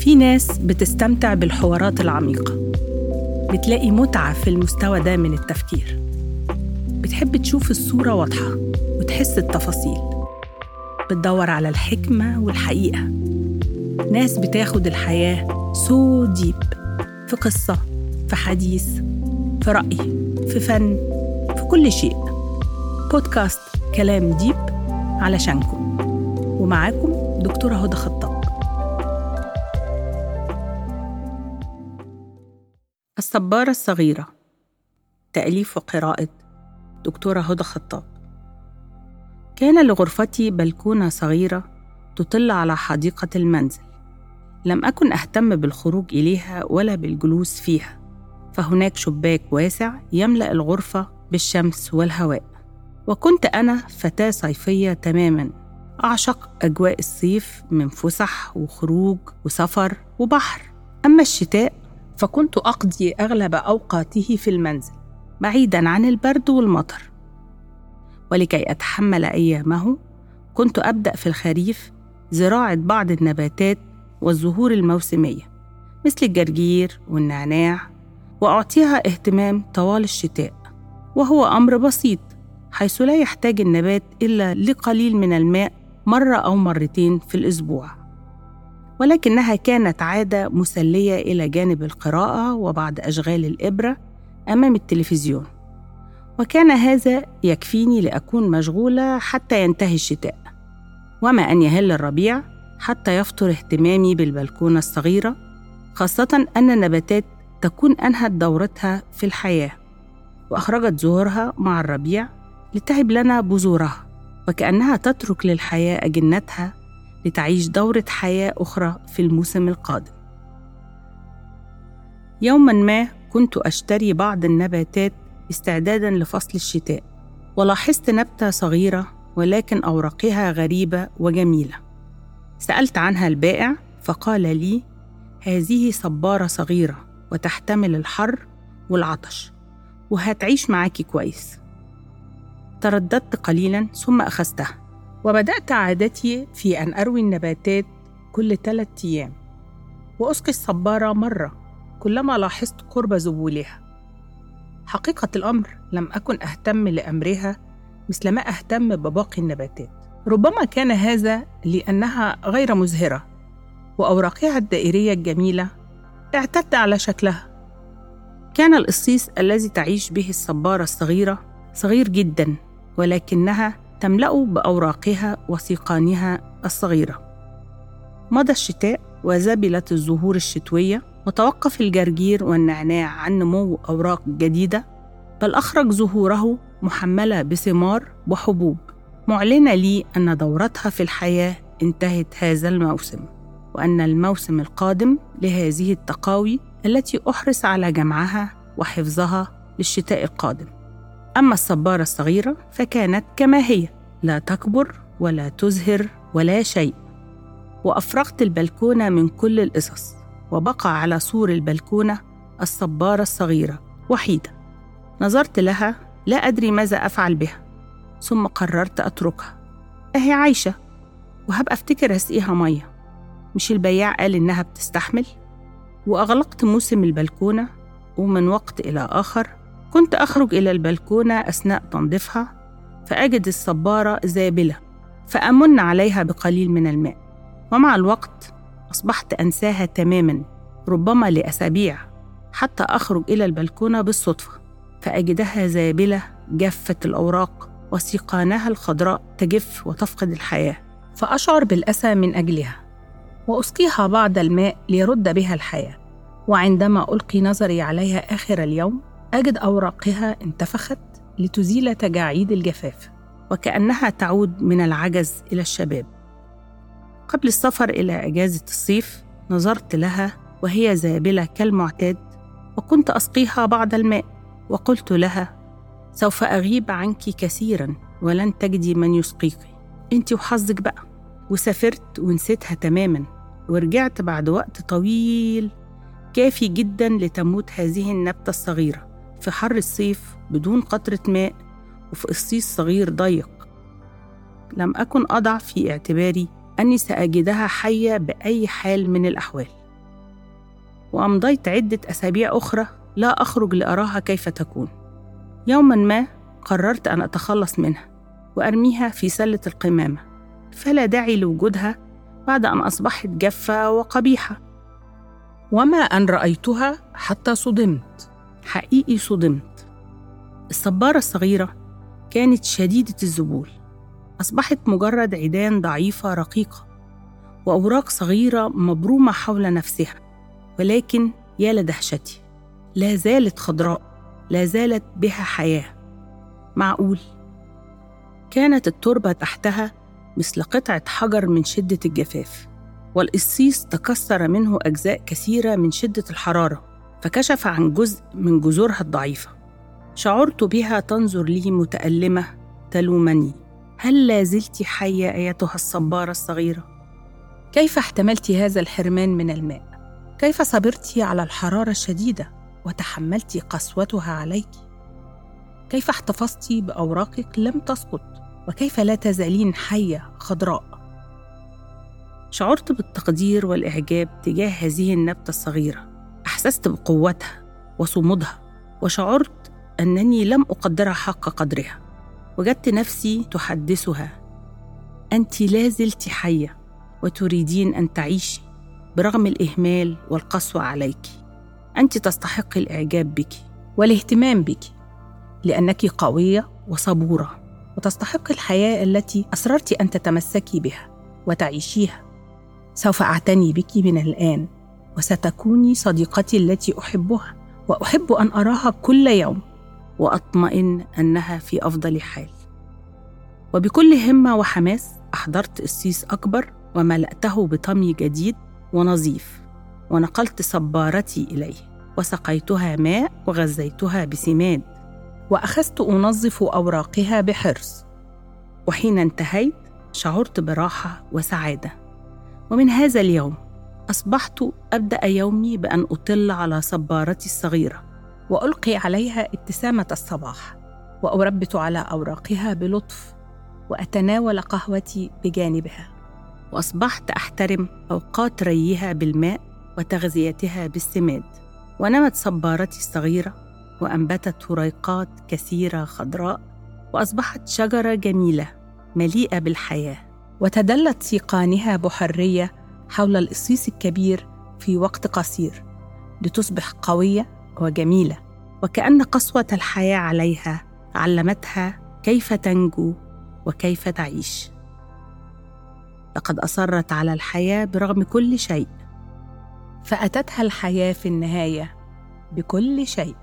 في ناس بتستمتع بالحوارات العميقة. بتلاقي متعة في المستوى ده من التفكير. بتحب تشوف الصورة واضحة وتحس التفاصيل. بتدور على الحكمة والحقيقة. ناس بتاخد الحياة so deep في قصة في حديث في رأي في فن في كل شيء. بودكاست كلام deep علشانكم. ومعاكم دكتورة هدى خطاب. الصبارة الصغيرة. تأليف وقراءة دكتورة هدى خطاب. كان لغرفتي بلكونة صغيرة تطل على حديقة المنزل. لم أكن أهتم بالخروج إليها ولا بالجلوس فيها. فهناك شباك واسع يملأ الغرفة بالشمس والهواء. وكنت أنا فتاة صيفية تماماً. أعشق أجواء الصيف من فسح وخروج وسفر وبحر. أما الشتاء فكنت أقضي أغلب أوقاته في المنزل بعيداً عن البرد والمطر. ولكي أتحمل أيامه كنت أبدأ في الخريف زراعة بعض النباتات والزهور الموسمية مثل الجرجير والنعناع وأعطيها اهتمام طوال الشتاء وهو أمر بسيط حيث لا يحتاج النبات إلا لقليل من الماء مرة أو مرتين في الأسبوع. ولكنها كانت عادة مسلية إلى جانب القراءة وبعض أشغال الإبرة أمام التلفزيون. وكان هذا يكفيني لأكون مشغولة حتى ينتهي الشتاء وما أن يهل الربيع حتى يفطر اهتمامي بالبلكونة الصغيرة خاصة أن النباتات تكون أنهت دورتها في الحياة. وأخرجت زهورها مع الربيع لتهب لنا بذورها وكأنها تترك للحياة أجنتها لتعيش دورة حياة أخرى في الموسم القادم. يوما ما كنت أشتري بعض النباتات استعدادا لفصل الشتاء ولاحظت نبتة صغيرة ولكن أوراقها غريبة وجميلة. سألت عنها البائع فقال لي هذه صبارة صغيرة وتحتمل الحر والعطش وهتعيش معاكي كويس. ترددت قليلا ثم أخذتها. وبدأت عادتي في أن أروي النباتات كل ثلاثة أيام وأسقي الصبارة مرة كلما لاحظت قرب ذبولها. حقيقة الأمر لم أكن أهتم لأمرها مثل ما أهتم بباقي النباتات. ربما كان هذا لأنها غير مزهرة وأوراقها الدائرية الجميلة اعتدت على شكلها. كان القصيص الذي تعيش به الصبارة الصغيرة صغير جدا ولكنها تملأ بأوراقها وسيقانها الصغيرة. مضى الشتاء وزبلت الزهور الشتوية وتوقف الجرجير والنعناع عن نمو أوراق جديدة بل أخرج زهوره محملة بثمار وحبوب. معلنة لي أن دورتها في الحياة انتهت هذا الموسم وأن الموسم القادم لهذه التقاوي التي أحرص على جمعها وحفظها للشتاء القادم. أما الصبارة الصغيرة فكانت كما هي لا تكبر ولا تزهر ولا شيء. وأفرغت البلكونة من كل القصص وبقى على سور البلكونة الصبارة الصغيرة وحيدة. نظرت لها لا أدري ماذا أفعل بها ثم قررت أتركها. أهي عايشة وهبقى أفتكر أسقيها مية. مش البياع قال إنها بتستحمل؟ وأغلقت موسم البلكونة ومن وقت إلى آخر كنت أخرج إلى البلكونة أثناء تنظيفها فأجد الصبارة زابلة فأمن عليها بقليل من الماء ومع الوقت أصبحت أنساها تماما ربما لأسابيع حتى أخرج إلى البلكونة بالصدفة فأجدها زابلة جفت الأوراق وسيقانها الخضراء تجف وتفقد الحياة. فأشعر بالأسى من أجلها وأسقيها بعض الماء ليرد بها الحياة وعندما ألقي نظري عليها آخر اليوم أجد أوراقها انتفخت لتزيل تجاعيد الجفاف وكأنها تعود من العجز إلى الشباب. قبل السفر إلى أجازة الصيف نظرت لها وهي زابلة كالمعتاد وكنت أسقيها بعض الماء وقلت لها سوف أغيب عنك كثيرا ولن تجدي من يسقيك. أنت وحظك بقى. وسافرت ونسيتها تماما ورجعت بعد وقت طويل كافي جدا لتموت هذه النبتة الصغيرة. في حر الصيف بدون قطرة ماء وفي قصيص صغير ضيق. لم أكن أضع في اعتباري أني سأجدها حية بأي حال من الأحوال. وأمضيت عدة أسابيع أخرى لا أخرج لأراها كيف تكون. يوما ما قررت أن أتخلص منها وأرميها في سلة القمامة فلا داعي لوجودها بعد أن أصبحت جافة وقبيحة. وما أن رأيتها حتى صدمت. حقيقي صدمت. الصبارة الصغيرة كانت شديدة الذبول. أصبحت مجرد عيدان ضعيفة رقيقة وأوراق صغيرة مبرومة حول نفسها ولكن يا لدهشتي لا زالت خضراء لا زالت بها حياة. معقول؟ كانت التربة تحتها مثل قطعة حجر من شدة الجفاف والقصيص تكسر منه أجزاء كثيرة من شدة الحرارة. فكشف عن جزء من جذورها الضعيفة شعرت بها تنظر لي متألمة تلومني هل لا زلت حية أيتها الصبارة الصغيرة؟ كيف احتملت هذا الحرمان من الماء؟ كيف صبرت على الحرارة الشديدة وتحملت قسوتها عليك؟ كيف احتفظت بأوراقك لم تسقط؟ وكيف لا تزالين حية خضراء؟ شعرت بالتقدير والإعجاب تجاه هذه النبتة الصغيرة أحسست بقوتها وصمودها وشعرت أنني لم أقدرها حق قدرها وجدت نفسي تحدثها. أنت لا زلت حية وتريدين أن تعيشي برغم الإهمال والقسوة عليك. أنت تستحق الإعجاب بك والاهتمام بك لأنك قوية وصبورة وتستحق الحياة التي أصررت أن تتمسكي بها وتعيشيها. سوف أعتني بك من الآن. وستكوني صديقتي التي أحبها وأحب أن أراها كل يوم وأطمئن أنها في أفضل حال. وبكل همة وحماس أحضرت قسيس أكبر وملأته بطمي جديد ونظيف ونقلت صبارتي إليه وسقيتها ماء وغذيتها بسماد وأخذت أنظف أوراقها بحرص. وحين انتهيت شعرت براحة وسعادة. ومن هذا اليوم أصبحت أبدأ يومي بأن أطل على صبارتي الصغيرة وألقي عليها ابتسامة الصباح وأربت على أوراقها بلطف وأتناول قهوتي بجانبها وأصبحت أحترم أوقات ريها بالماء وتغذيتها بالسماد. ونمت صبارتي الصغيرة وأنبتت هريقات كثيرة خضراء وأصبحت شجرة جميلة مليئة بالحياة. وتدلت سيقانها بحرية حول القصيص الكبير في وقت قصير لتصبح قوية وجميلة وكأن قسوة الحياة عليها علمتها كيف تنجو وكيف تعيش. لقد أصرت على الحياة برغم كل شيء فأتتها الحياة في النهاية بكل شيء.